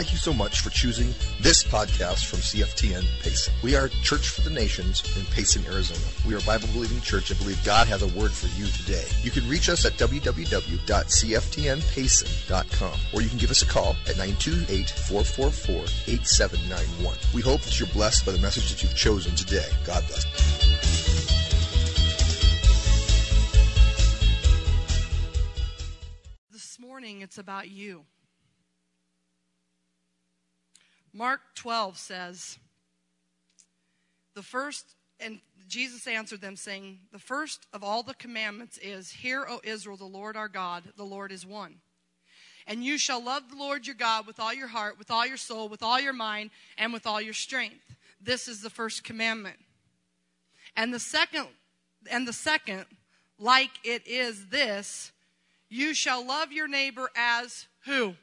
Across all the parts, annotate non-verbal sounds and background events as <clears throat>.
Thank you so much for choosing this podcast from CFTN Payson. We are Church for the Nations in Payson, Arizona. We are a Bible believing church and believe God has a word for you today. You can reach us at www.cftnpayson.com or you can give us a call at 928-444-8791. We hope that you're blessed by the message that you've chosen today. God bless. This morning, it's about you. Mark 12 says, The first, and Jesus answered them, saying, The first of all the commandments is, Hear, O Israel, the Lord our God, the Lord is one. And you shall love the Lord your God with all your heart, with all your soul, with all your mind, and with all your strength. This is the first commandment. And the second, and the second, like it is this, you shall love your neighbor as who?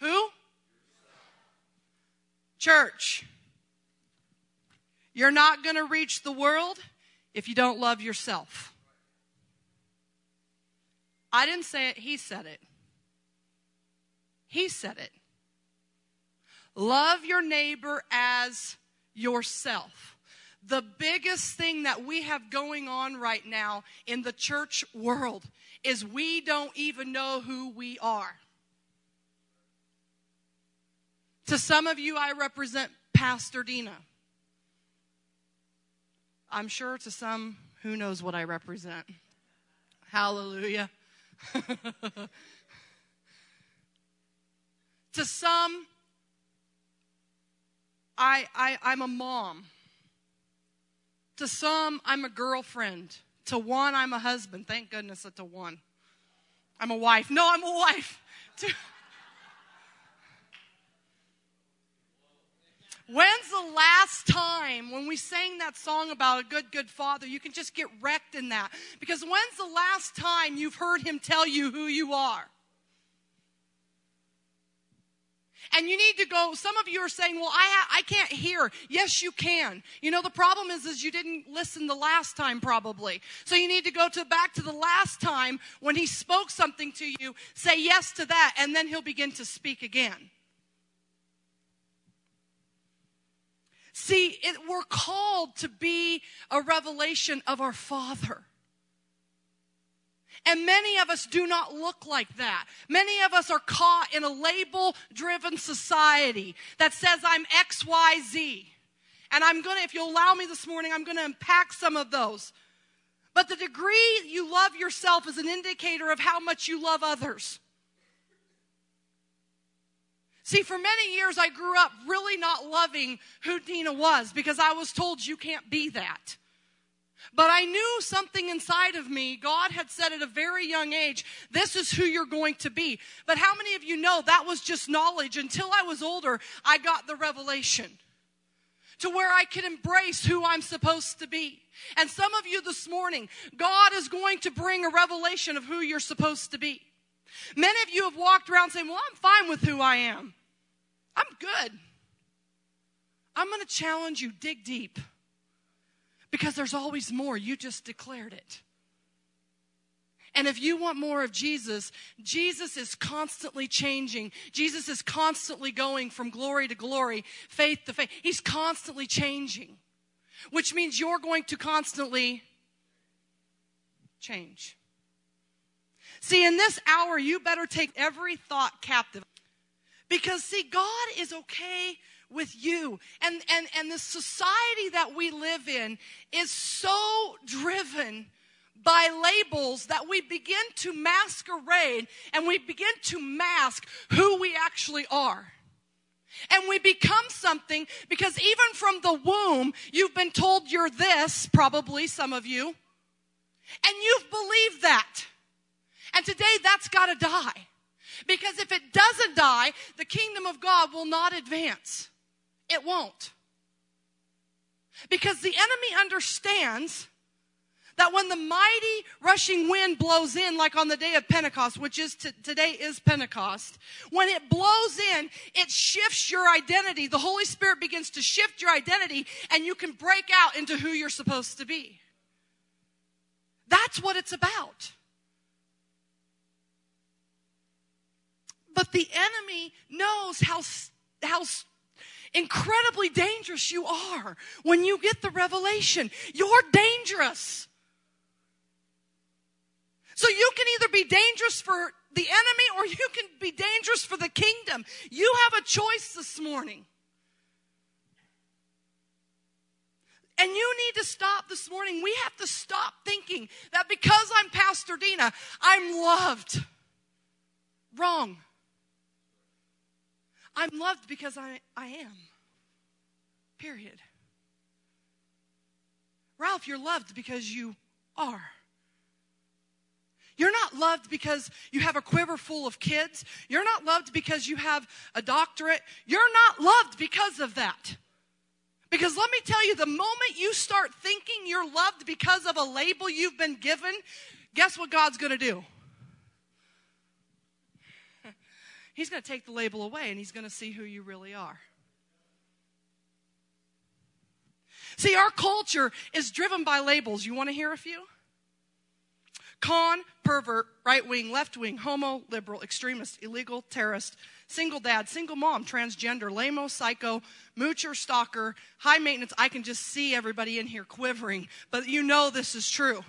Who? Church. You're not going to reach the world if you don't love yourself. I didn't say it, he said it. He said it. Love your neighbor as yourself. The biggest thing that we have going on right now in the church world is we don't even know who we are. To some of you, I represent Pastor Dina. I'm sure to some, who knows what I represent. Hallelujah. <laughs> to some, I, I, I'm a mom. To some, I'm a girlfriend. To one, I'm a husband. Thank goodness that to one. I'm a wife. No, I'm a wife. <laughs> To, When's the last time when we sang that song about a good, good father? You can just get wrecked in that. Because when's the last time you've heard him tell you who you are? And you need to go, some of you are saying, well, I, ha- I can't hear. Yes, you can. You know, the problem is, is you didn't listen the last time probably. So you need to go to back to the last time when he spoke something to you, say yes to that, and then he'll begin to speak again. See, it, we're called to be a revelation of our Father. And many of us do not look like that. Many of us are caught in a label driven society that says I'm XYZ. And I'm going to, if you'll allow me this morning, I'm going to unpack some of those. But the degree you love yourself is an indicator of how much you love others. See, for many years, I grew up really not loving who Dina was because I was told you can't be that. But I knew something inside of me, God had said at a very young age, this is who you're going to be. But how many of you know that was just knowledge? Until I was older, I got the revelation to where I could embrace who I'm supposed to be. And some of you this morning, God is going to bring a revelation of who you're supposed to be. Many of you have walked around saying, Well, I'm fine with who I am. I'm good. I'm going to challenge you, dig deep. Because there's always more. You just declared it. And if you want more of Jesus, Jesus is constantly changing. Jesus is constantly going from glory to glory, faith to faith. He's constantly changing, which means you're going to constantly change. See, in this hour, you better take every thought captive. Because, see, God is okay with you. And, and, and the society that we live in is so driven by labels that we begin to masquerade and we begin to mask who we actually are. And we become something because even from the womb, you've been told you're this, probably some of you, and you've believed that. And today that's got to die. Because if it doesn't die, the kingdom of God will not advance. It won't. Because the enemy understands that when the mighty rushing wind blows in, like on the day of Pentecost, which is t- today is Pentecost, when it blows in, it shifts your identity. The Holy Spirit begins to shift your identity, and you can break out into who you're supposed to be. That's what it's about. But the enemy knows how, how incredibly dangerous you are when you get the revelation. You're dangerous. So you can either be dangerous for the enemy or you can be dangerous for the kingdom. You have a choice this morning. And you need to stop this morning. We have to stop thinking that because I'm Pastor Dina, I'm loved. Wrong. I'm loved because I, I am. Period. Ralph, you're loved because you are. You're not loved because you have a quiver full of kids. You're not loved because you have a doctorate. You're not loved because of that. Because let me tell you, the moment you start thinking you're loved because of a label you've been given, guess what God's going to do? He's going to take the label away and he's going to see who you really are. See, our culture is driven by labels. You want to hear a few? Con, pervert, right wing, left wing, homo, liberal, extremist, illegal, terrorist, single dad, single mom, transgender, lamo, psycho, moocher, stalker, high maintenance. I can just see everybody in here quivering, but you know this is true.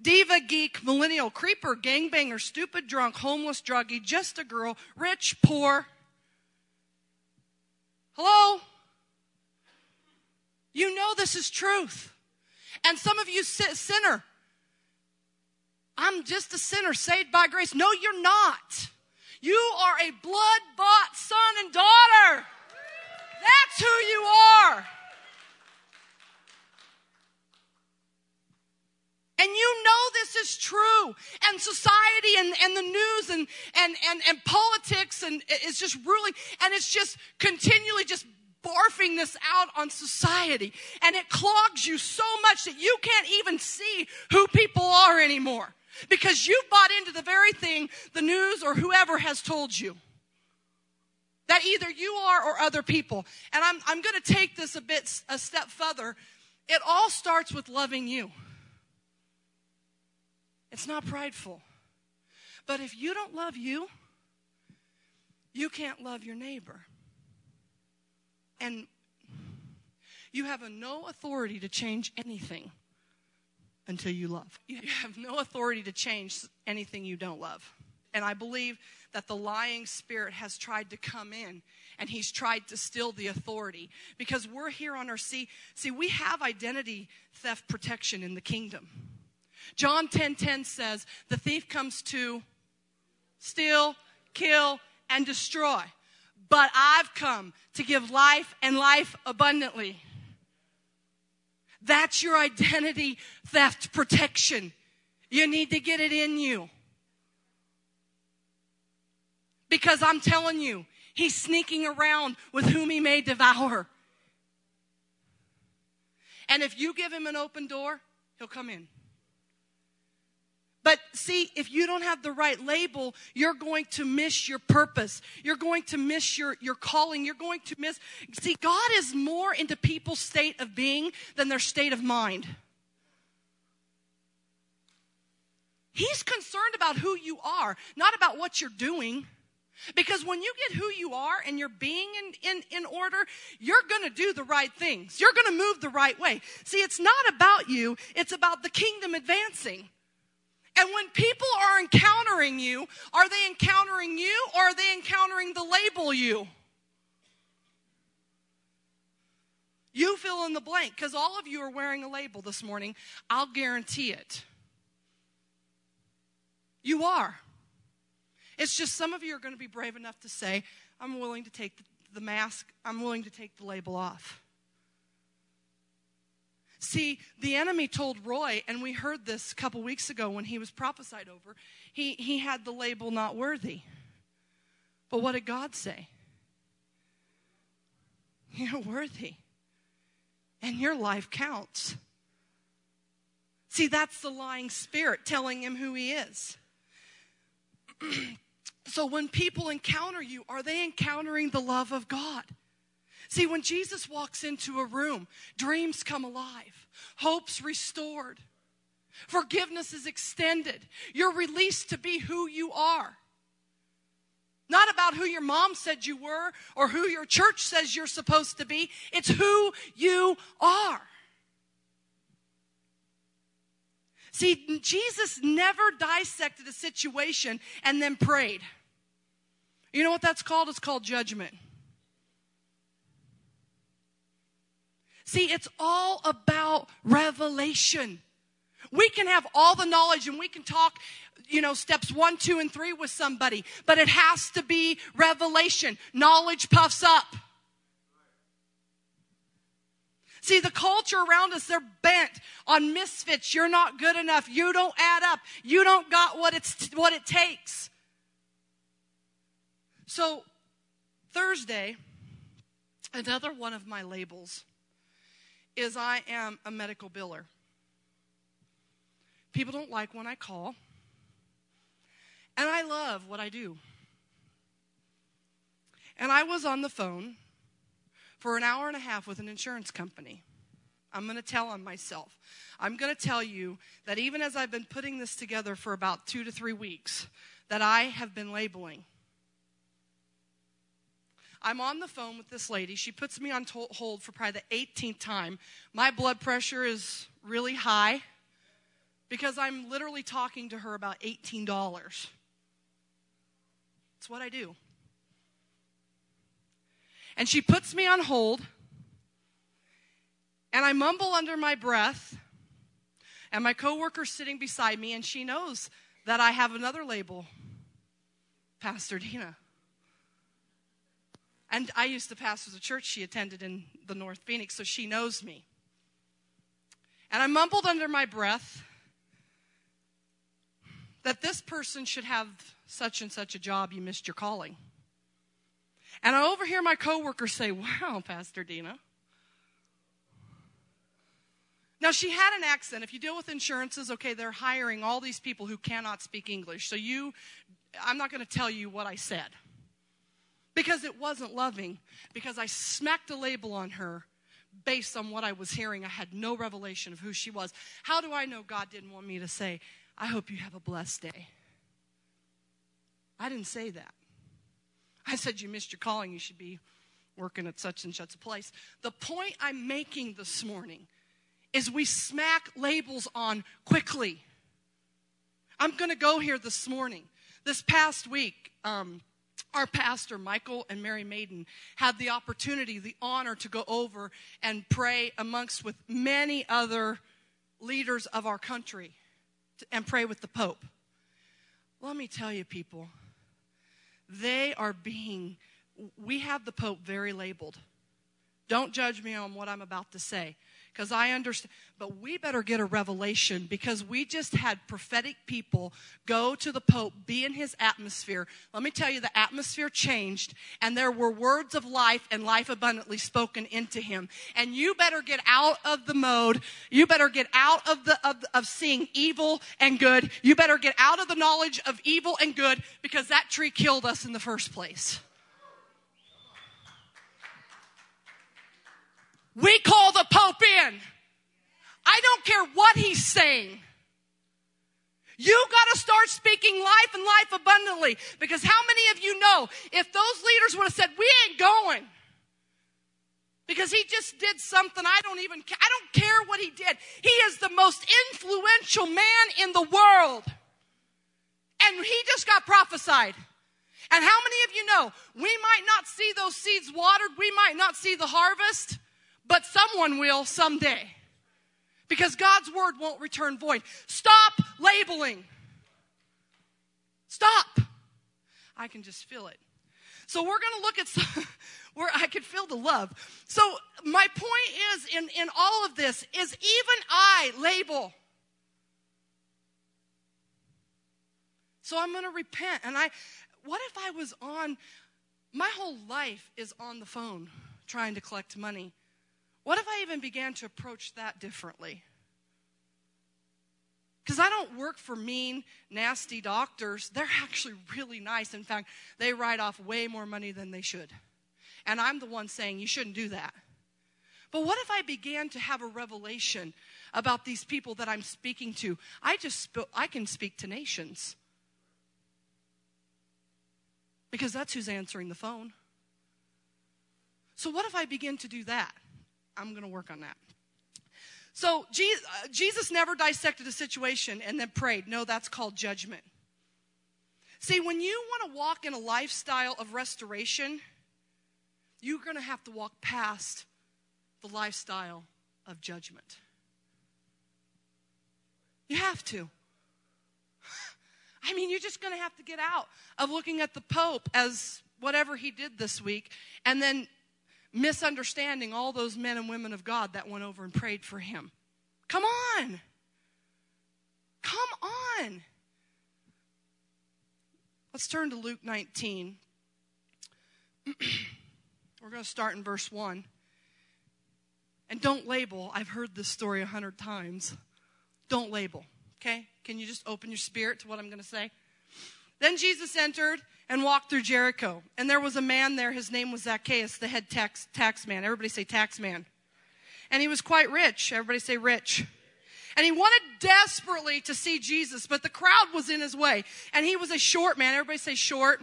Diva, geek, millennial, creeper, gangbanger, stupid, drunk, homeless, druggie, just a girl, rich, poor. Hello? You know this is truth. And some of you sinner, I'm just a sinner saved by grace. No, you're not. You are a blood bought son and daughter. That's who you are. And you know this is true. And society and, and the news and, and, and, and politics and it's just ruling and it's just continually just barfing this out on society. And it clogs you so much that you can't even see who people are anymore because you've bought into the very thing the news or whoever has told you. That either you are or other people. And I'm, I'm going to take this a bit, a step further. It all starts with loving you. It's not prideful. But if you don't love you, you can't love your neighbor. And you have no authority to change anything until you love. You have no authority to change anything you don't love. And I believe that the lying spirit has tried to come in and he's tried to steal the authority because we're here on our see see we have identity theft protection in the kingdom. John 10:10 10, 10 says, "The thief comes to steal, kill and destroy, but I've come to give life and life abundantly." That's your identity theft protection. You need to get it in you. Because I'm telling you, he's sneaking around with whom he may devour. And if you give him an open door, he'll come in. But see, if you don't have the right label, you're going to miss your purpose. You're going to miss your, your calling. You're going to miss. See, God is more into people's state of being than their state of mind. He's concerned about who you are, not about what you're doing. Because when you get who you are and you're being in, in, in order, you're going to do the right things. You're going to move the right way. See, it's not about you, it's about the kingdom advancing. And when people are encountering you, are they encountering you or are they encountering the label you? You fill in the blank because all of you are wearing a label this morning. I'll guarantee it. You are. It's just some of you are going to be brave enough to say, I'm willing to take the, mask, I'm willing to take the label off. See, the enemy told Roy, and we heard this a couple weeks ago when he was prophesied over, he, he had the label not worthy. But what did God say? <laughs> You're worthy, and your life counts. See, that's the lying spirit telling him who he is. <clears throat> so when people encounter you, are they encountering the love of God? See, when Jesus walks into a room, dreams come alive, hope's restored, forgiveness is extended, you're released to be who you are. Not about who your mom said you were or who your church says you're supposed to be. It's who you are. See, Jesus never dissected a situation and then prayed. You know what that's called? It's called judgment. See, it's all about revelation. We can have all the knowledge and we can talk, you know, steps one, two, and three with somebody, but it has to be revelation. Knowledge puffs up. See, the culture around us, they're bent on misfits. You're not good enough. You don't add up. You don't got what it's, what it takes. So, Thursday, another one of my labels is I am a medical biller. People don't like when I call. And I love what I do. And I was on the phone for an hour and a half with an insurance company. I'm going to tell on myself. I'm going to tell you that even as I've been putting this together for about two to three weeks, that I have been labeling. I'm on the phone with this lady. She puts me on to- hold for probably the 18th time. My blood pressure is really high because I'm literally talking to her about $18. It's what I do. And she puts me on hold, and I mumble under my breath, and my coworker's sitting beside me, and she knows that I have another label Pastor Dina. And I used to pastor the church she attended in the North Phoenix, so she knows me. And I mumbled under my breath that this person should have such and such a job, you missed your calling. And I overhear my coworker say, Wow, Pastor Dina. Now, she had an accent. If you deal with insurances, okay, they're hiring all these people who cannot speak English. So, you, I'm not going to tell you what I said because it wasn't loving, because I smacked a label on her based on what I was hearing. I had no revelation of who she was. How do I know God didn't want me to say, I hope you have a blessed day? I didn't say that. I said, You missed your calling. You should be working at such and such a place. The point I'm making this morning is we smack labels on quickly. I'm going to go here this morning. This past week, um, our pastor, Michael and Mary Maiden, had the opportunity, the honor to go over and pray amongst with many other leaders of our country and pray with the Pope. Let me tell you, people, they are being, we have the Pope very labeled. Don't judge me on what I'm about to say because I understand. But we better get a revelation because we just had prophetic people go to the Pope, be in his atmosphere. Let me tell you, the atmosphere changed, and there were words of life and life abundantly spoken into him. And you better get out of the mode. You better get out of the of, of seeing evil and good. You better get out of the knowledge of evil and good because that tree killed us in the first place. We call the Pope in. I don't care what he's saying. You got to start speaking life and life abundantly because how many of you know if those leaders would have said, We ain't going because he just did something I don't even I don't care what he did. He is the most influential man in the world. And he just got prophesied. And how many of you know we might not see those seeds watered, we might not see the harvest, but someone will someday. Because God's word won't return void. Stop labeling. Stop. I can just feel it. So we're going to look at some, <laughs> where I could feel the love. So my point is in, in all of this is even I label. So I'm going to repent. And I, what if I was on, my whole life is on the phone trying to collect money. What if I even began to approach that differently? Because I don't work for mean, nasty doctors. They're actually really nice. In fact, they write off way more money than they should. And I'm the one saying you shouldn't do that. But what if I began to have a revelation about these people that I'm speaking to? I just sp- I can speak to nations. because that's who's answering the phone. So, what if I begin to do that? I'm going to work on that. So, uh, Jesus never dissected a situation and then prayed. No, that's called judgment. See, when you want to walk in a lifestyle of restoration, you're going to have to walk past the lifestyle of judgment. You have to. <laughs> I mean, you're just going to have to get out of looking at the Pope as whatever he did this week and then misunderstanding all those men and women of God that went over and prayed for him. Come on. Come on. Let's turn to Luke 19. <clears throat> We're going to start in verse 1. And don't label. I've heard this story a hundred times. Don't label. Okay? Can you just open your spirit to what I'm going to say? Then Jesus entered and walked through Jericho. And there was a man there. His name was Zacchaeus, the head tax, tax man. Everybody say tax man. And he was quite rich. Everybody say rich. And he wanted desperately to see Jesus, but the crowd was in his way. And he was a short man. Everybody say short.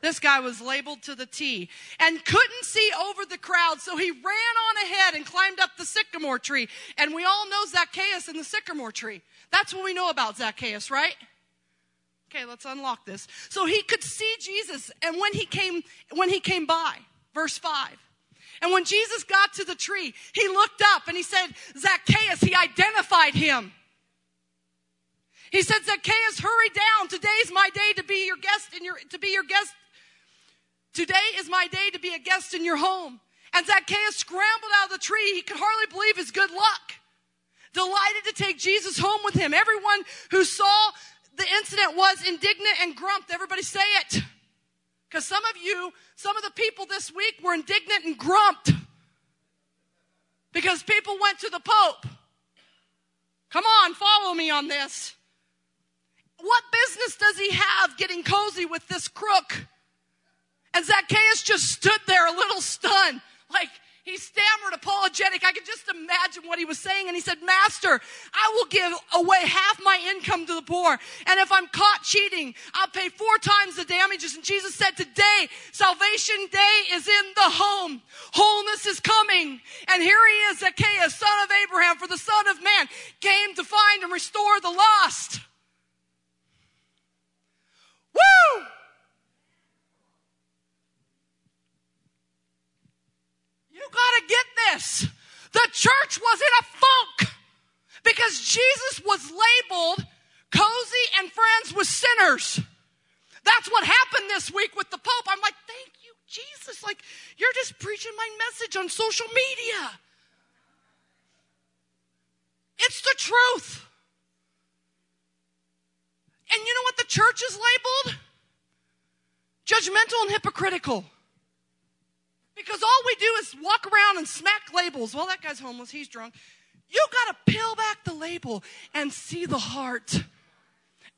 This guy was labeled to the T and couldn't see over the crowd, so he ran on ahead and climbed up the sycamore tree. And we all know Zacchaeus and the sycamore tree. That's what we know about Zacchaeus, right? Okay, let's unlock this. So he could see Jesus, and when he came, when he came by, verse 5. And when Jesus got to the tree, he looked up and he said, Zacchaeus, he identified him. He said, Zacchaeus, hurry down. Today's my day to be your guest in your, to be your guest. Today is my day to be a guest in your home. And Zacchaeus scrambled out of the tree. He could hardly believe his good luck. Delighted to take Jesus home with him. Everyone who saw the incident was indignant and grumped. Everybody say it. Because some of you, some of the people this week were indignant and grumped. Because people went to the Pope. Come on, follow me on this. What business does he have getting cozy with this crook? And Zacchaeus just stood there a little stunned, like he stammered apologetic. I could just imagine what he was saying. And he said, Master, I will give away half my income to the poor. And if I'm caught cheating, I'll pay four times the damages. And Jesus said, Today, salvation day is in the home. Wholeness is coming. And here he is, Zacchaeus, son of Abraham, for the Son of Man came to find and restore the lost. Woo! You got to get this. The church was in a funk because Jesus was labeled cozy and friends with sinners. That's what happened this week with the Pope. I'm like, thank you, Jesus. Like, you're just preaching my message on social media. It's the truth. And you know what the church is labeled? Judgmental and hypocritical. Because all we do is walk around and smack labels. Well, that guy's homeless, he's drunk. You got to peel back the label and see the heart.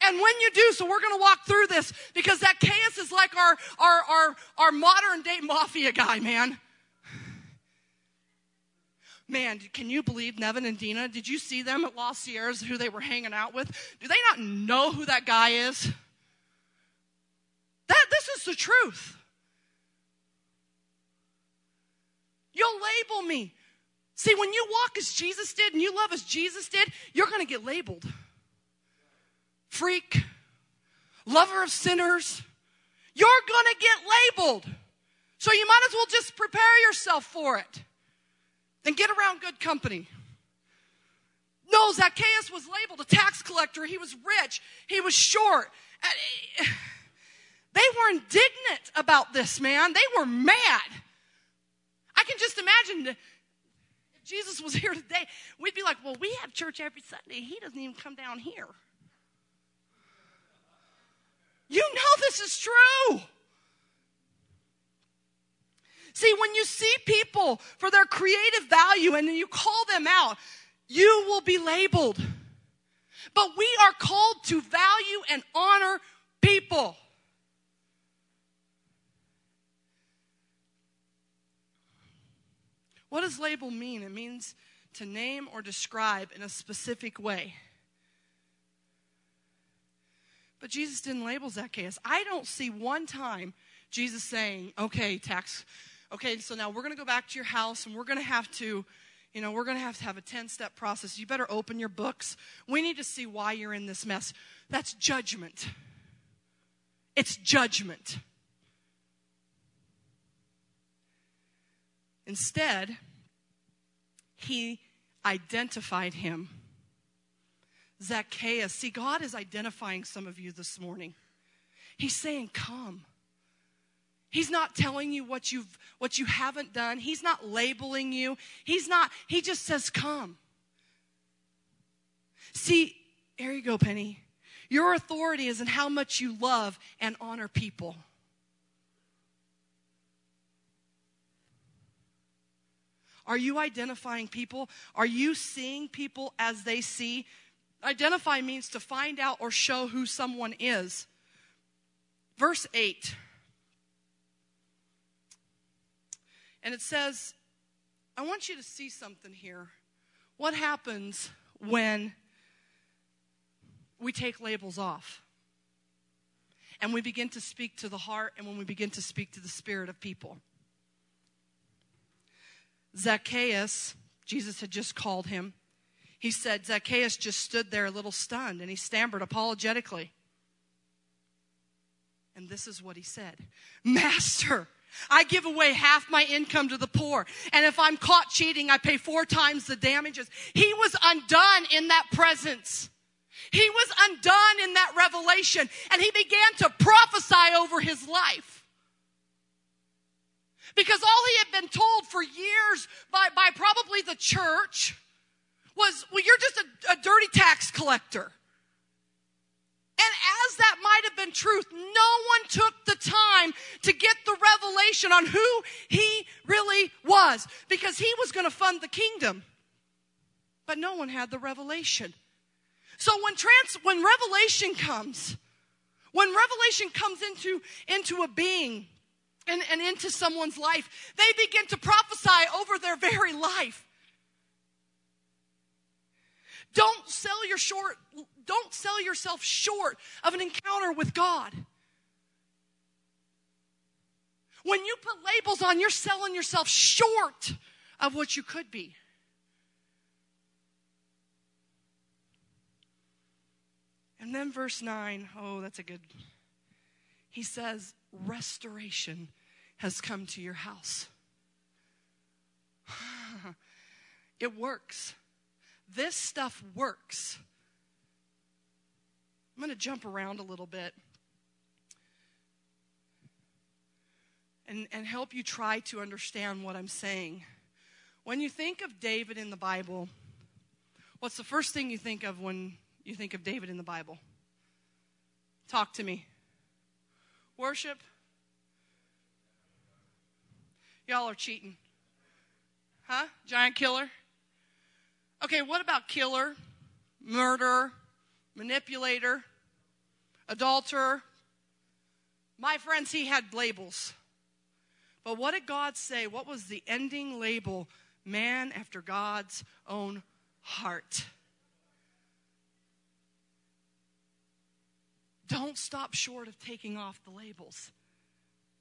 And when you do, so we're going to walk through this because Zacchaeus is like our, our, our, our modern day mafia guy, man. Man, can you believe Nevin and Dina? Did you see them at Los Sierras, who they were hanging out with? Do they not know who that guy is? That, this is the truth. You'll label me. See, when you walk as Jesus did and you love as Jesus did, you're going to get labeled freak, lover of sinners. You're going to get labeled. So you might as well just prepare yourself for it and get around good company. No, Zacchaeus was labeled a tax collector. He was rich. He was short. <sighs> They were indignant about this, man. They were mad. Can just imagine if Jesus was <laughs> here today, we'd be like, well, we have church every Sunday. He doesn't even come down here. You know this is true. See, when you see people for their creative value and then you call them out, you will be labeled. But we are called to value and honor people. What does label mean? It means to name or describe in a specific way. But Jesus didn't label Zacchaeus. I don't see one time Jesus saying, okay, tax, okay, so now we're going to go back to your house and we're going to have to, you know, we're going to have to have a 10 step process. You better open your books. We need to see why you're in this mess. That's judgment. It's judgment. Instead, he identified him. Zacchaeus. See, God is identifying some of you this morning. He's saying, Come. He's not telling you what you've what you haven't done. He's not labeling you. He's not, he just says, Come. See, there you go, Penny. Your authority is in how much you love and honor people. Are you identifying people? Are you seeing people as they see? Identify means to find out or show who someone is. Verse 8. And it says, I want you to see something here. What happens when we take labels off? And we begin to speak to the heart and when we begin to speak to the spirit of people. Zacchaeus, Jesus had just called him. He said, Zacchaeus just stood there a little stunned and he stammered apologetically. And this is what he said Master, I give away half my income to the poor. And if I'm caught cheating, I pay four times the damages. He was undone in that presence. He was undone in that revelation. And he began to prophesy over his life. Because all he had been told for years by, by probably the church was, well, you're just a, a dirty tax collector. And as that might have been truth, no one took the time to get the revelation on who he really was because he was going to fund the kingdom. But no one had the revelation. So when trans, when revelation comes, when revelation comes into, into a being and, and into someone's life, they begin to prophesy over their very life. Don't sell your short, don't sell yourself short of an encounter with God. When you put labels on, you're selling yourself short of what you could be. And then verse 9, oh, that's a good. He says, restoration has come to your house. <sighs> it works. This stuff works. I'm going to jump around a little bit and, and help you try to understand what I'm saying. When you think of David in the Bible, what's the first thing you think of when you think of David in the Bible? Talk to me. Worship? Y'all are cheating. Huh? Giant killer? Okay, what about killer, murderer, manipulator, adulterer? My friends, he had labels. But what did God say? What was the ending label? Man after God's own heart. Don't stop short of taking off the labels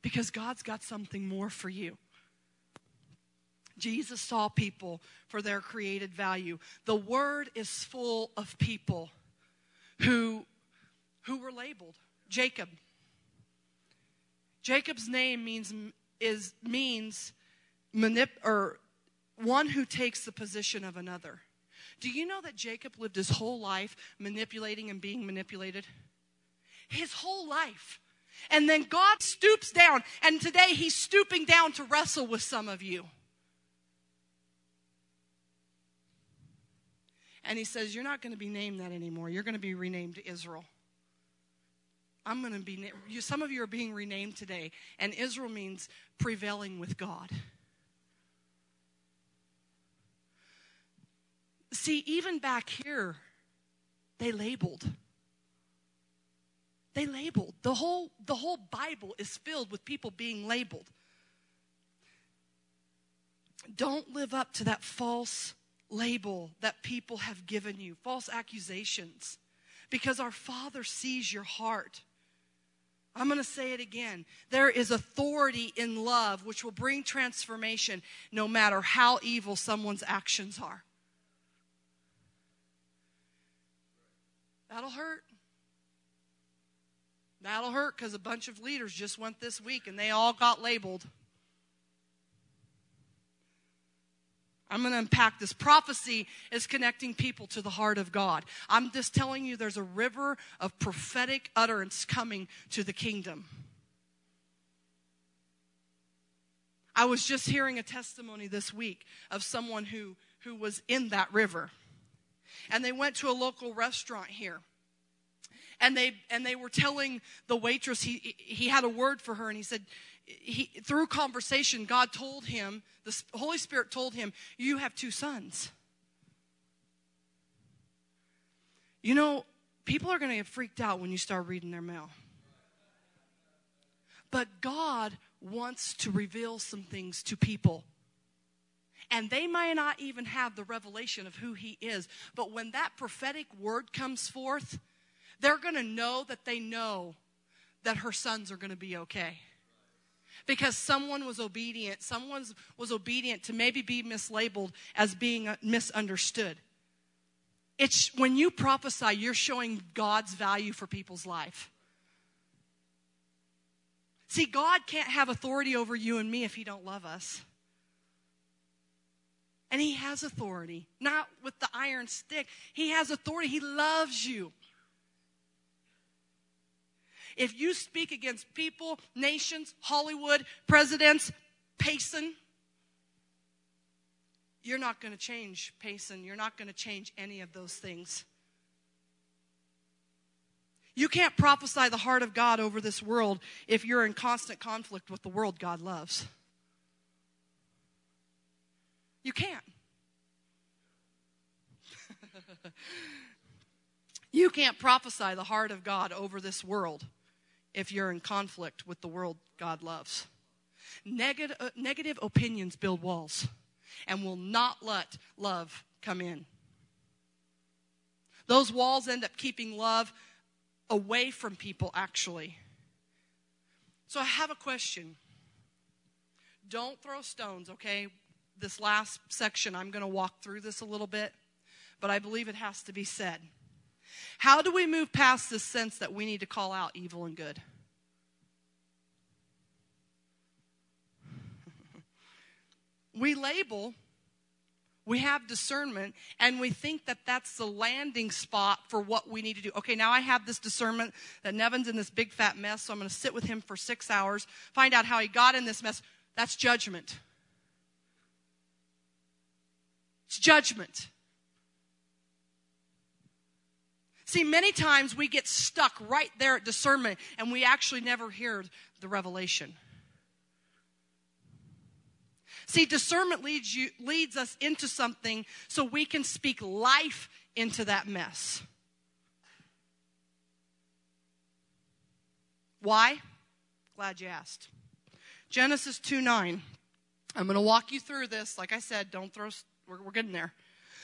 because God's got something more for you. Jesus saw people for their created value. The word is full of people who, who were labeled. Jacob. Jacob's name means is means manip or one who takes the position of another. Do you know that Jacob lived his whole life manipulating and being manipulated? His whole life. And then God stoops down, and today he's stooping down to wrestle with some of you. And he says, You're not going to be named that anymore. You're going to be renamed Israel. I'm going to be, you, some of you are being renamed today. And Israel means prevailing with God. See, even back here, they labeled. They labeled. The whole, the whole Bible is filled with people being labeled. Don't live up to that false label that people have given you, false accusations, because our Father sees your heart. I'm going to say it again. There is authority in love which will bring transformation no matter how evil someone's actions are. That'll hurt. That'll hurt because a bunch of leaders just went this week and they all got labeled. I'm going to unpack this. Prophecy is connecting people to the heart of God. I'm just telling you there's a river of prophetic utterance coming to the kingdom. I was just hearing a testimony this week of someone who, who was in that river. And they went to a local restaurant here. And they, and they were telling the waitress, he, he had a word for her, and he said, he, through conversation, God told him, the Holy Spirit told him, You have two sons. You know, people are going to get freaked out when you start reading their mail. But God wants to reveal some things to people. And they may not even have the revelation of who He is. But when that prophetic word comes forth, they're going to know that they know that her sons are going to be okay because someone was obedient. Someone was obedient to maybe be mislabeled as being uh, misunderstood. It's when you prophesy, you're showing God's value for people's life. See, God can't have authority over you and me if He don't love us. And He has authority, not with the iron stick. He has authority. He loves you. If you speak against people, nations, Hollywood, presidents, Payson, you're not going to change Payson. You're not going to change any of those things. You can't prophesy the heart of God over this world if you're in constant conflict with the world God loves. You can't. <laughs> you can't prophesy the heart of God over this world if you're in conflict with the world God loves. Negative, uh, negative opinions build walls and will not let love come in. Those walls end up keeping love away from people, actually. So I have a question. Don't throw stones, okay? This last section, I'm going to walk through this a little bit, but I believe it has to be said. How do we move past this sense that we need to call out evil and good? <laughs> we label, we have discernment, and we think that that's the landing spot for what we need to do. Okay, now I have this discernment that Nevin's in this big fat mess, so I'm going to sit with him for six hours, find out how he got in this mess. That's judgment. It's judgment. See, many times we get stuck right there at discernment and we actually never hear the revelation. See, discernment leads, you, leads us into something so we can speak life into that mess. Why? Glad you asked. Genesis 2 9. I'm going to walk you through this. Like I said, don't throw, we're, we're getting there.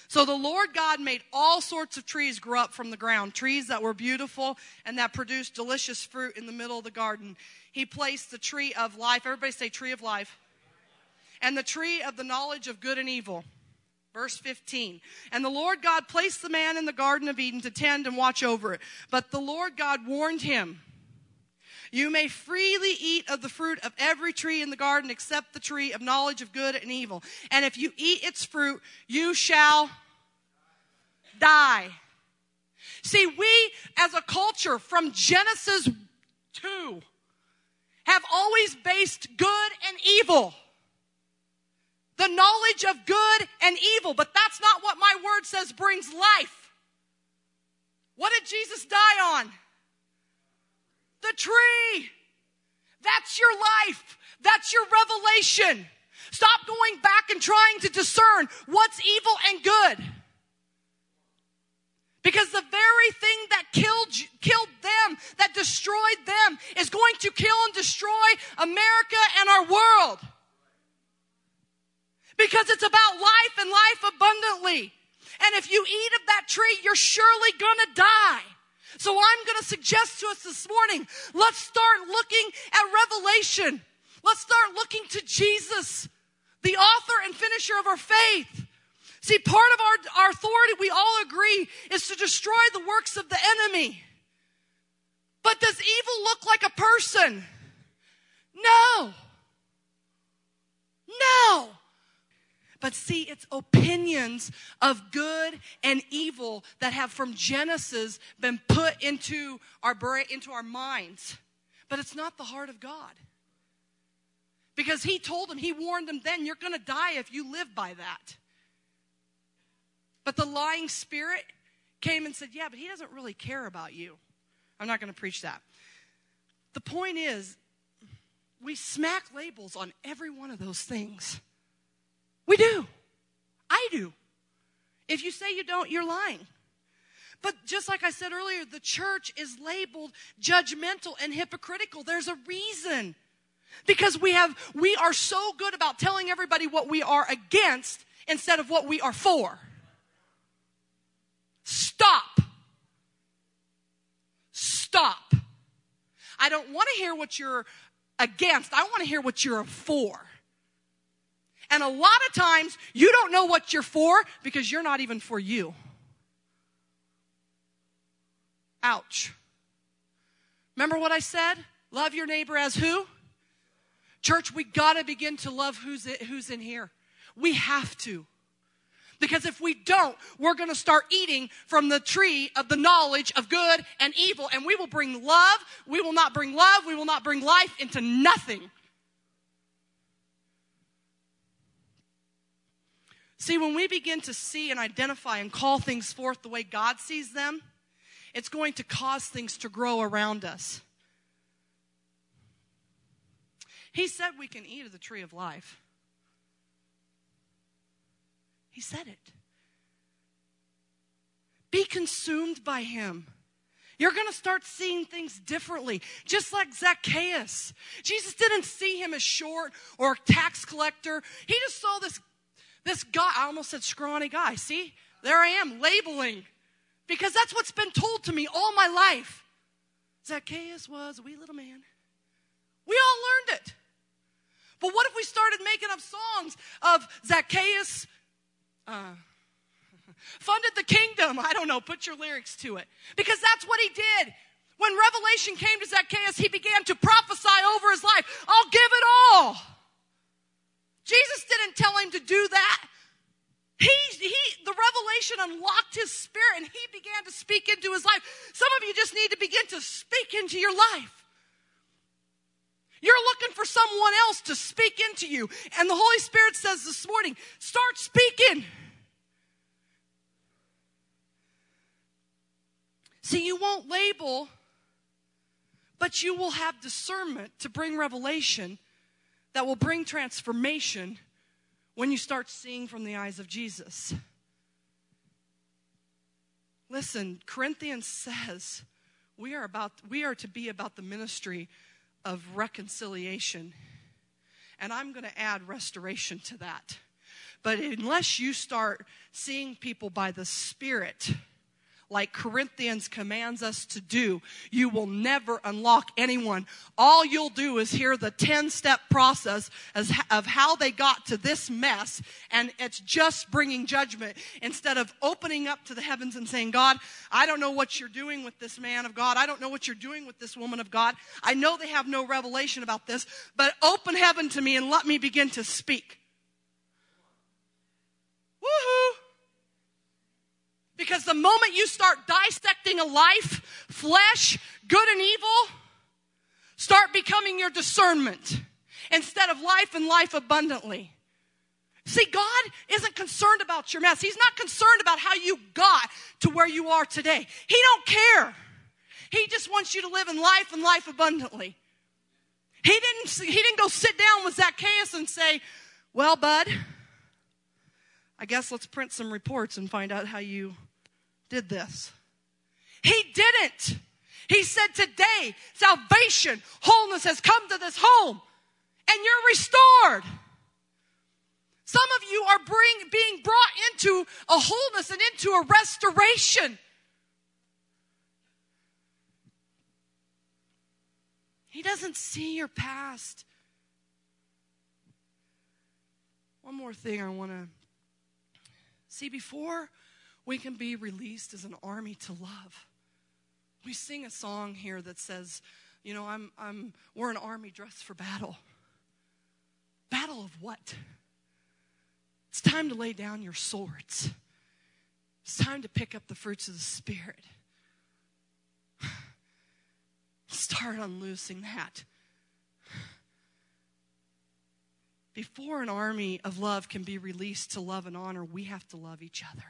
So the Lord God made all sorts of trees grow up from the ground, trees that were beautiful and that produced delicious fruit in the middle of the garden. He placed the tree of life. Everybody say tree of life. And the tree of the knowledge of good and evil. Verse 15. And the Lord God placed the man in the Garden of Eden to tend and watch over it. But the Lord God warned him you may freely eat of the fruit of every tree in the garden except the tree of knowledge of good and evil. And if you eat its fruit, you shall die. See, we as a culture from Genesis 2 have always based good and evil. The knowledge of good and evil, but that's not what my word says brings life. What did Jesus die on? The tree. That's your life. That's your revelation. Stop going back and trying to discern what's evil and good. Because the very thing that killed, killed them, that destroyed them, is going to kill and destroy America and our world. Because it's about life and life abundantly. And if you eat of that tree, you're surely gonna die. So I'm going to suggest to us this morning, let's start looking at Revelation. Let's start looking to Jesus, the author and finisher of our faith. See, part of our, our authority, we all agree, is to destroy the works of the enemy. But does evil look like a person? No. No. But see, it's opinions of good and evil that have from Genesis been put into our brain, into our minds. But it's not the heart of God. Because he told them, he warned them then, you're going to die if you live by that. But the lying spirit came and said, yeah, but he doesn't really care about you. I'm not going to preach that. The point is, we smack labels on every one of those things. We do. I do. If you say you don't, you're lying. But just like I said earlier, the church is labeled judgmental and hypocritical. There's a reason. Because we have we are so good about telling everybody what we are against instead of what we are for. Stop. Stop. I don't want to hear what you're against. I want to hear what you're for. And a lot of times you don't know what you're for because you're not even for you. Ouch. Remember what I said? Love your neighbor as who? Church, we got to begin to love who's who's in here. We have to. Because if we don't, we're going to start eating from the tree of the knowledge of good and evil, and we will bring love. We will not bring love. We will not bring life into nothing. See, when we begin to see and identify and call things forth the way God sees them, it's going to cause things to grow around us. He said we can eat of the tree of life. He said it. Be consumed by him. You're going to start seeing things differently, just like Zacchaeus. Jesus didn't see him as short or a tax collector. He just saw this, this guy. I almost said scrawny guy. See, there I am labeling because that's what's been told to me all my life. Zacchaeus was a wee little man. We all learned it. But what if we started making up songs of Zacchaeus uh, <laughs> funded the kingdom. I don't know, put your lyrics to it. Because that's what he did. When revelation came to Zacchaeus, he began to prophesy over his life. I'll give it all. Jesus didn't tell him to do that. He, he, the revelation unlocked his spirit and he began to speak into his life. Some of you just need to begin to speak into your life. You're looking for someone else to speak into you. And the Holy Spirit says this morning, start speaking. See, you won't label, but you will have discernment to bring revelation that will bring transformation when you start seeing from the eyes of Jesus. Listen, Corinthians says we are about we are to be about the ministry of reconciliation. And I'm going to add restoration to that. But unless you start seeing people by the Spirit, like Corinthians commands us to do, you will never unlock anyone. All you'll do is hear the 10 step process of how they got to this mess, and it's just bringing judgment instead of opening up to the heavens and saying, God, I don't know what you're doing with this man of God. I don't know what you're doing with this woman of God. I know they have no revelation about this, but open heaven to me and let me begin to speak. Woohoo! Because the moment you start dissecting a life, flesh, good and evil, start becoming your discernment instead of life and life abundantly. See, God isn't concerned about your mess. He's not concerned about how you got to where you are today. He don't care. He just wants you to live in life and life abundantly. He didn't, he didn't go sit down with Zacchaeus and say, well, bud, I guess let's print some reports and find out how you did this. He didn't. He said, Today, salvation, wholeness has come to this home, and you're restored. Some of you are bring, being brought into a wholeness and into a restoration. He doesn't see your past. One more thing I want to see before we can be released as an army to love. We sing a song here that says, you know, I'm, I'm, we're an army dressed for battle. Battle of what? It's time to lay down your swords. It's time to pick up the fruits of the Spirit. <sighs> Start unloosing that. Before an army of love can be released to love and honor, we have to love each other.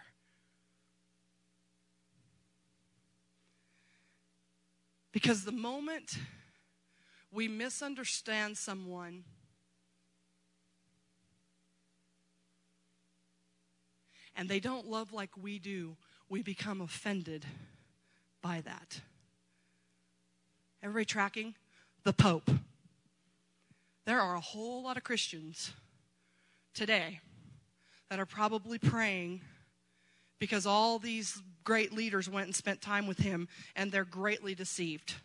Because the moment we misunderstand someone, and they don't love like we do, we become offended by that. Everybody tracking? The Pope. There are a whole lot of Christians today that are probably praying because all these great leaders went and spent time with him and they're greatly deceived.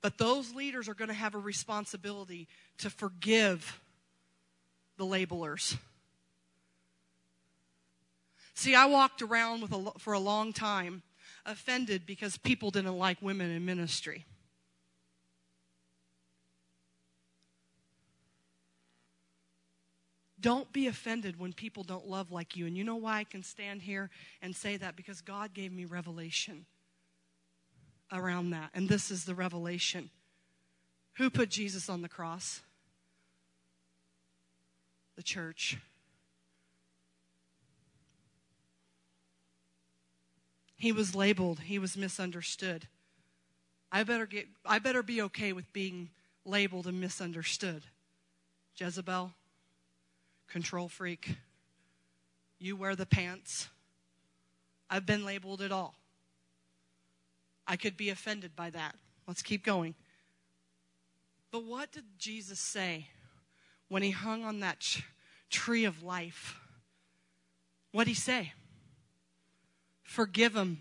But those leaders are going to have a responsibility to forgive the labelers. See, I walked around with a, for a long time offended because people didn't like women in ministry. Don't be offended when people don't love like you. And you know why I can stand here and say that? Because God gave me revelation around that. And this is the revelation. Who put Jesus on the cross? The church. He was labeled, he was misunderstood. I better get I better be okay with being labeled and misunderstood. Jezebel, control freak. You wear the pants. I've been labeled it all. I could be offended by that. Let's keep going. But what did Jesus say when he hung on that tree of life? What did he say? Forgive them.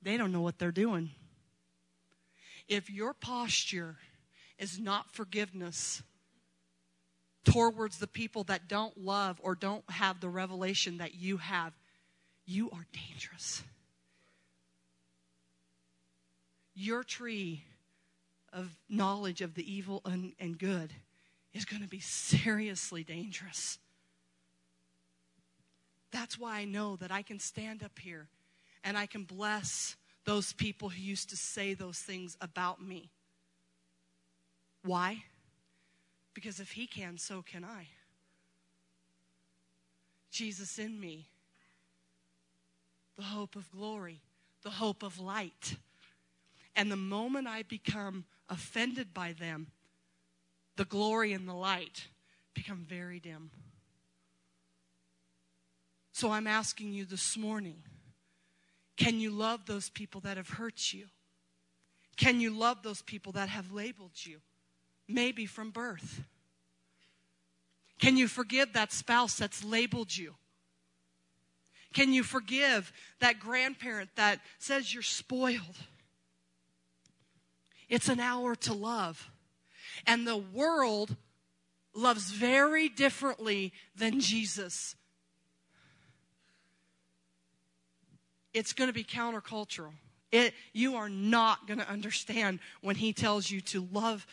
They don't know what they're doing. If your posture is not forgiveness towards the people that don't love or don't have the revelation that you have, you are dangerous. Your tree of knowledge of the evil and, and good is going to be seriously dangerous. That's why I know that I can stand up here and I can bless those people who used to say those things about me. Why? Because if he can, so can I. Jesus in me, the hope of glory, the hope of light. And the moment I become offended by them, the glory and the light become very dim. So I'm asking you this morning can you love those people that have hurt you? Can you love those people that have labeled you, maybe from birth? Can you forgive that spouse that's labeled you? Can you forgive that grandparent that says you're spoiled? It's an hour to love. And the world loves very differently than Jesus it's going to be countercultural. It, you are not going to understand when he tells you to love.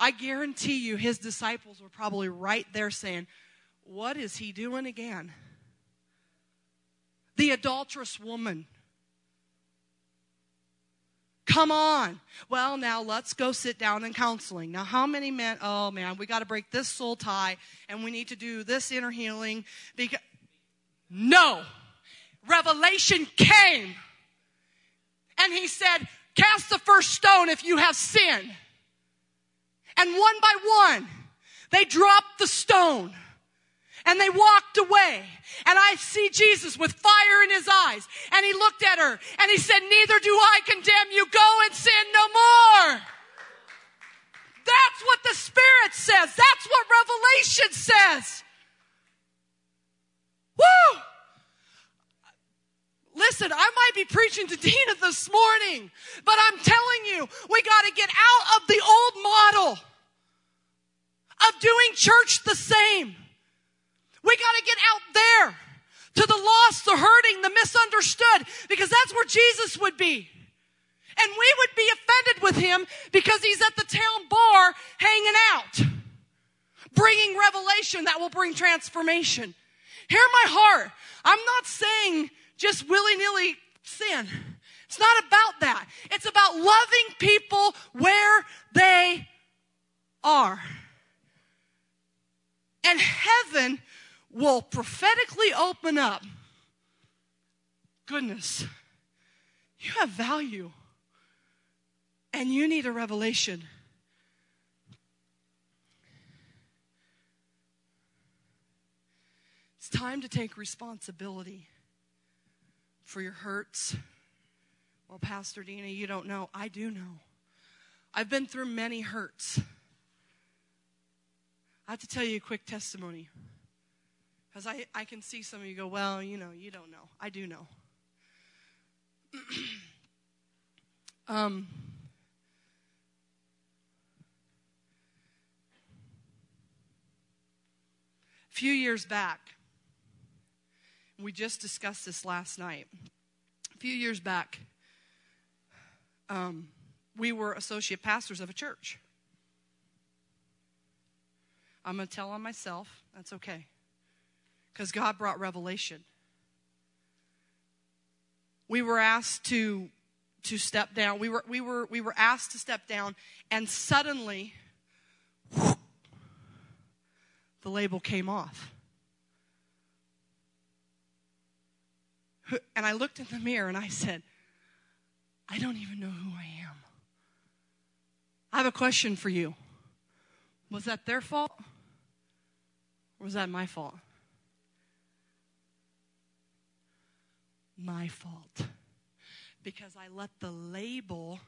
I guarantee you, his disciples were probably right there saying, What is he doing again? The adulterous woman. Come on. Well, now let's go sit down in counseling. Now, how many men? Oh man, we got to break this soul tie and we need to do this inner healing. Because, no revelation came. And he said, Cast the first stone if you have sin. And one by one, they dropped the stone and they walked away. And I see Jesus with fire in his eyes. And he looked at her and he said, Neither do I condemn you. Go and sin no more. That's what the Spirit says. That's what Revelation says. Woo! Listen, I might be preaching to Dina this morning. But I'm telling you, we got to get out of the old model of doing church the same. We got to get out there to the lost, the hurting, the misunderstood, because that's where Jesus would be. And we would be offended with him because he's at the town bar hanging out, bringing revelation that will bring transformation. Hear my heart. I'm not saying just willy nilly sin. It's not about that. It's about loving people where they are. And heaven will prophetically open up. Goodness, you have value and you need a revelation. It's time to take responsibility for your hurts. Well, Pastor Dina, you don't know. I do know. I've been through many hurts. I have to tell you a quick testimony. Because I, I can see some of you go, well, you know, you don't know. I do know. <clears throat> um, a few years back, we just discussed this last night. A few years back, um, we were associate pastors of a church. I'm going to tell on myself. That's okay. Because God brought revelation. We were asked to to step down. We were we were we were asked to step down and suddenly the label came off. <laughs> And I looked in the mirror and I said, I don't even know who I am. I have a question for you. Was that their fault? Or was that my fault? My fault. Because I let the label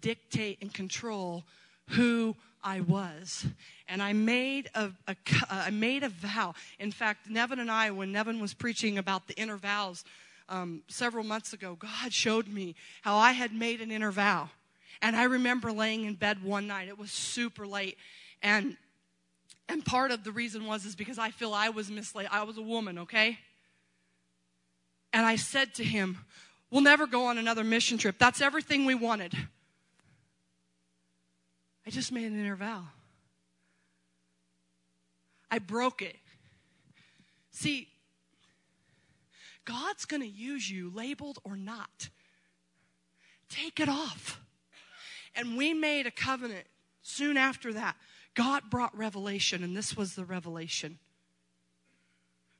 dictate and control who I was. And I made a, a, I made a vow. In fact, Nevin and I, when Nevin was preaching about the inner vows um, several months ago, God showed me how I had made an inner vow. And I remember laying in bed one night. It was super late. And and part of the reason was is because I feel I was misled. I was a woman, okay? And I said to him, We'll never go on another mission trip. That's everything we wanted. I just made an inner vow. I broke it. See, God's going to use you, labeled or not. Take it off. And we made a covenant soon after that. God brought revelation, and this was the revelation.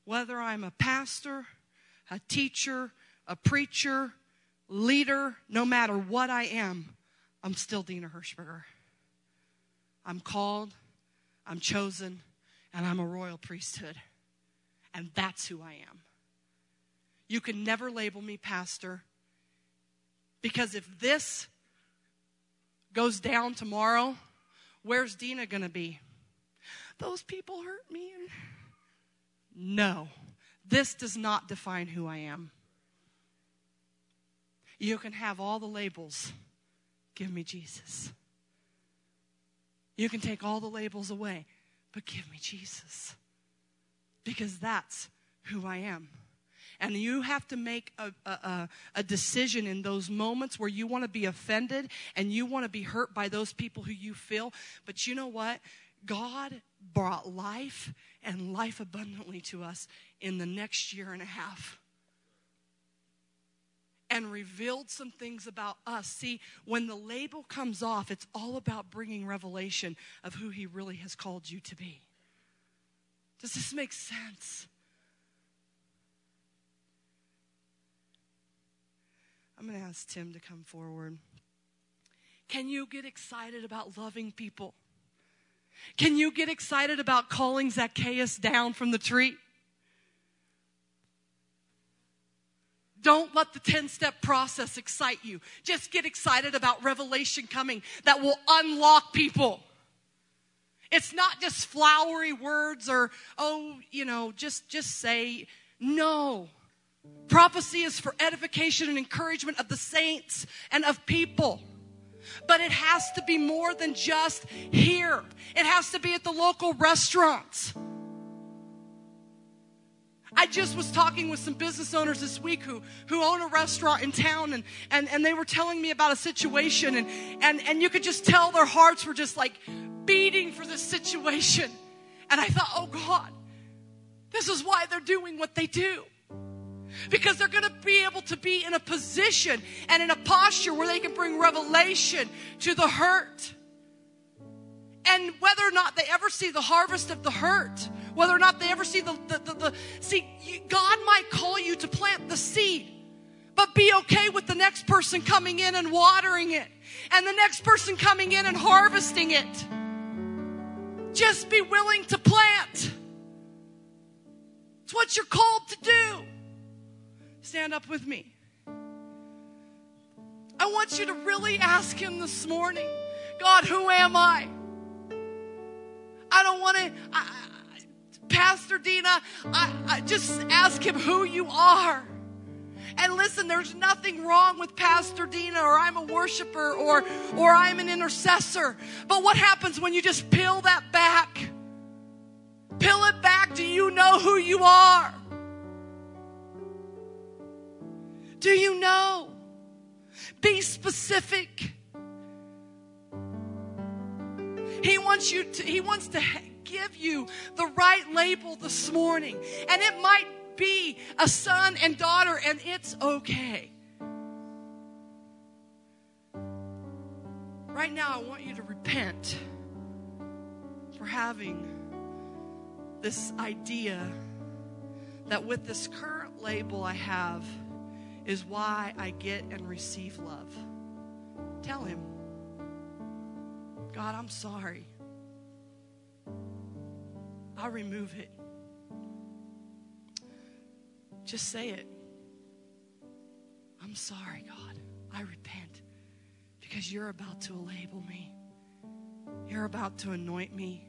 Whether I'm a pastor, a teacher, a preacher, leader, no matter what I am, I'm still Dina Hirschberger. I'm called, I'm chosen, and I'm a royal priesthood. And that's who I am. You can never label me pastor because if this goes down tomorrow, where's Dina going to be? Those people hurt me. No, this does not define who I am. You can have all the labels. Give me Jesus. You can take all the labels away, but give me Jesus. Because that's who I am. And you have to make a, a, a, decision in those moments where you want to be offended and you want to be hurt by those people who you feel. But you know what? God brought life and life abundantly to us in the next year and a half and revealed some things about us. See, when the label comes off, it's all about bringing revelation of who He really has called you to be. Does this make sense? I'm going to ask Tim to come forward. Can you get excited about loving people? Can you get excited about calling Zacchaeus down from the tree? Don't let the 10 step process excite you. Just get excited about revelation coming that will unlock people. It's not just flowery words or, oh, you know, just, just say, no. Prophecy is for edification and encouragement of the saints and of people. But it has to be more than just here. It has to be at the local restaurants. I just was talking with some business owners this week who, who own a restaurant in town and, and, and they were telling me about a situation and, and, and you could just tell their hearts were just like beating for this situation. And I thought, oh God, this is why they're doing what they do. Because they're going to be able to be in a position and in a posture where they can bring revelation to the hurt. And whether or not they ever see the harvest of the hurt, whether or not they ever see the, the, the, the see, God might call you to plant the seed, but be okay with the next person coming in and watering it, and the next person coming in and harvesting it. Just be willing to plant. It's what you're called to do. Stand up with me. I want you to really ask Him this morning God, who am I? I don't want to, Pastor Dina, I, I just ask Him who you are. And listen, there's nothing wrong with Pastor Dina or I'm a worshiper or or I'm an intercessor. But what happens when you just peel that back? Peel it back. Do you know who you are? Do you know? Be specific. He wants you to, he wants to give you the right label this morning. And it might be a son and daughter, and it's okay. Right now, I want you to repent for having this idea that with this current label I have is why I get and receive love. Tell him, God, I'm sorry. I'll remove it. Just say it. I'm sorry, God. I repent because you're about to label me. You're about to anoint me.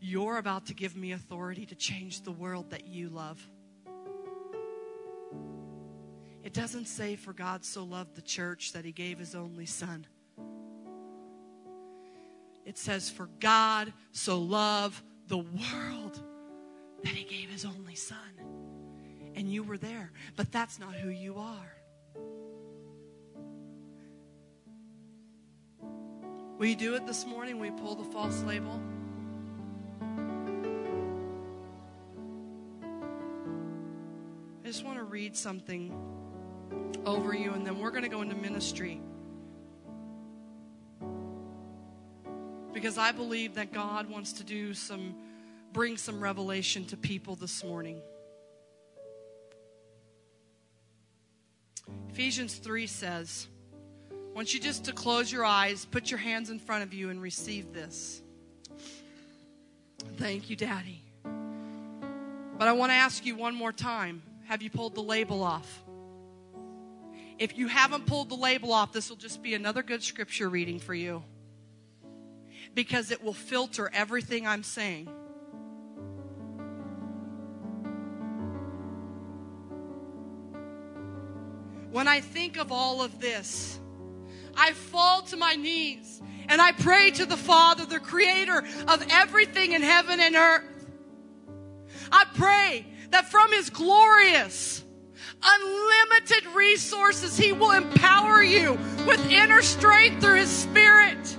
You're about to give me authority to change the world that you love. It doesn't say, For God so loved the church that he gave his only son. It says, For God so loved the world that he gave his only son. And you were there. But that's not who you are. Will you do it this morning? You pull the false label? I just want to read something over you, and then we're going to go into ministry. Because I believe that God wants to do some, bring some revelation to people this morning. Ephesians 3 says, I want you just to close your eyes, put your hands in front of you, and receive this. Thank you, Daddy. But I want to ask you one more time have you pulled the label off? If you haven't pulled the label off, this will just be another good scripture reading for you because it will filter everything I'm saying. When I think of all of this, I fall to my knees and I pray to the Father, the creator of everything in heaven and earth. I pray that from his glorious, unlimited resources, he will empower you with inner strength through his spirit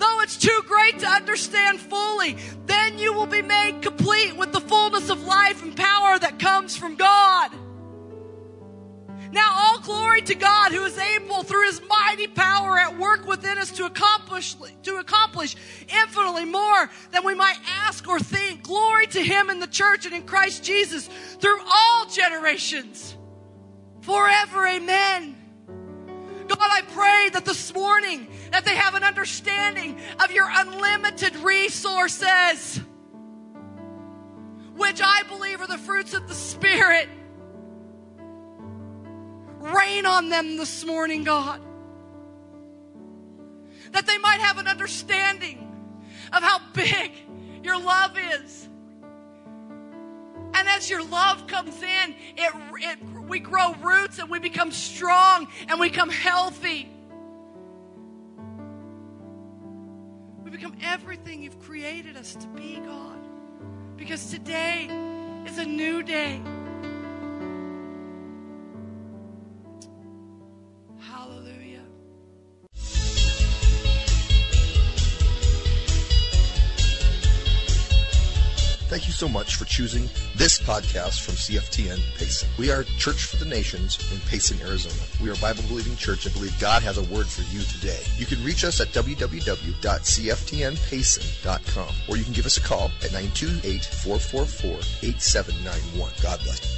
though it's too great to understand fully, then you will be made complete with the fullness of life and power that comes from God. Now, all glory to God who is able through his mighty power at work within us to accomplish, to accomplish infinitely more than we might ask or think. Glory to him in the church and in Christ Jesus through all generations. Forever, amen. God I pray that this morning that they have an understanding of your unlimited resources, which I believe are the fruits of the Spirit. Rain on them this morning, God. That they might have an understanding of how big your love is. And as your love comes in, it, it, we grow roots and we become strong and we become healthy. We become everything you've created us to be, God. Because today is a new day. Thank you so much for choosing this podcast from CFTN Payson. We are Church for the Nations in Payson, Arizona. We are a Bible believing church and believe God has a word for you today. You can reach us at www.cftnpayson.com or you can give us a call at 928 444 8791. God bless you.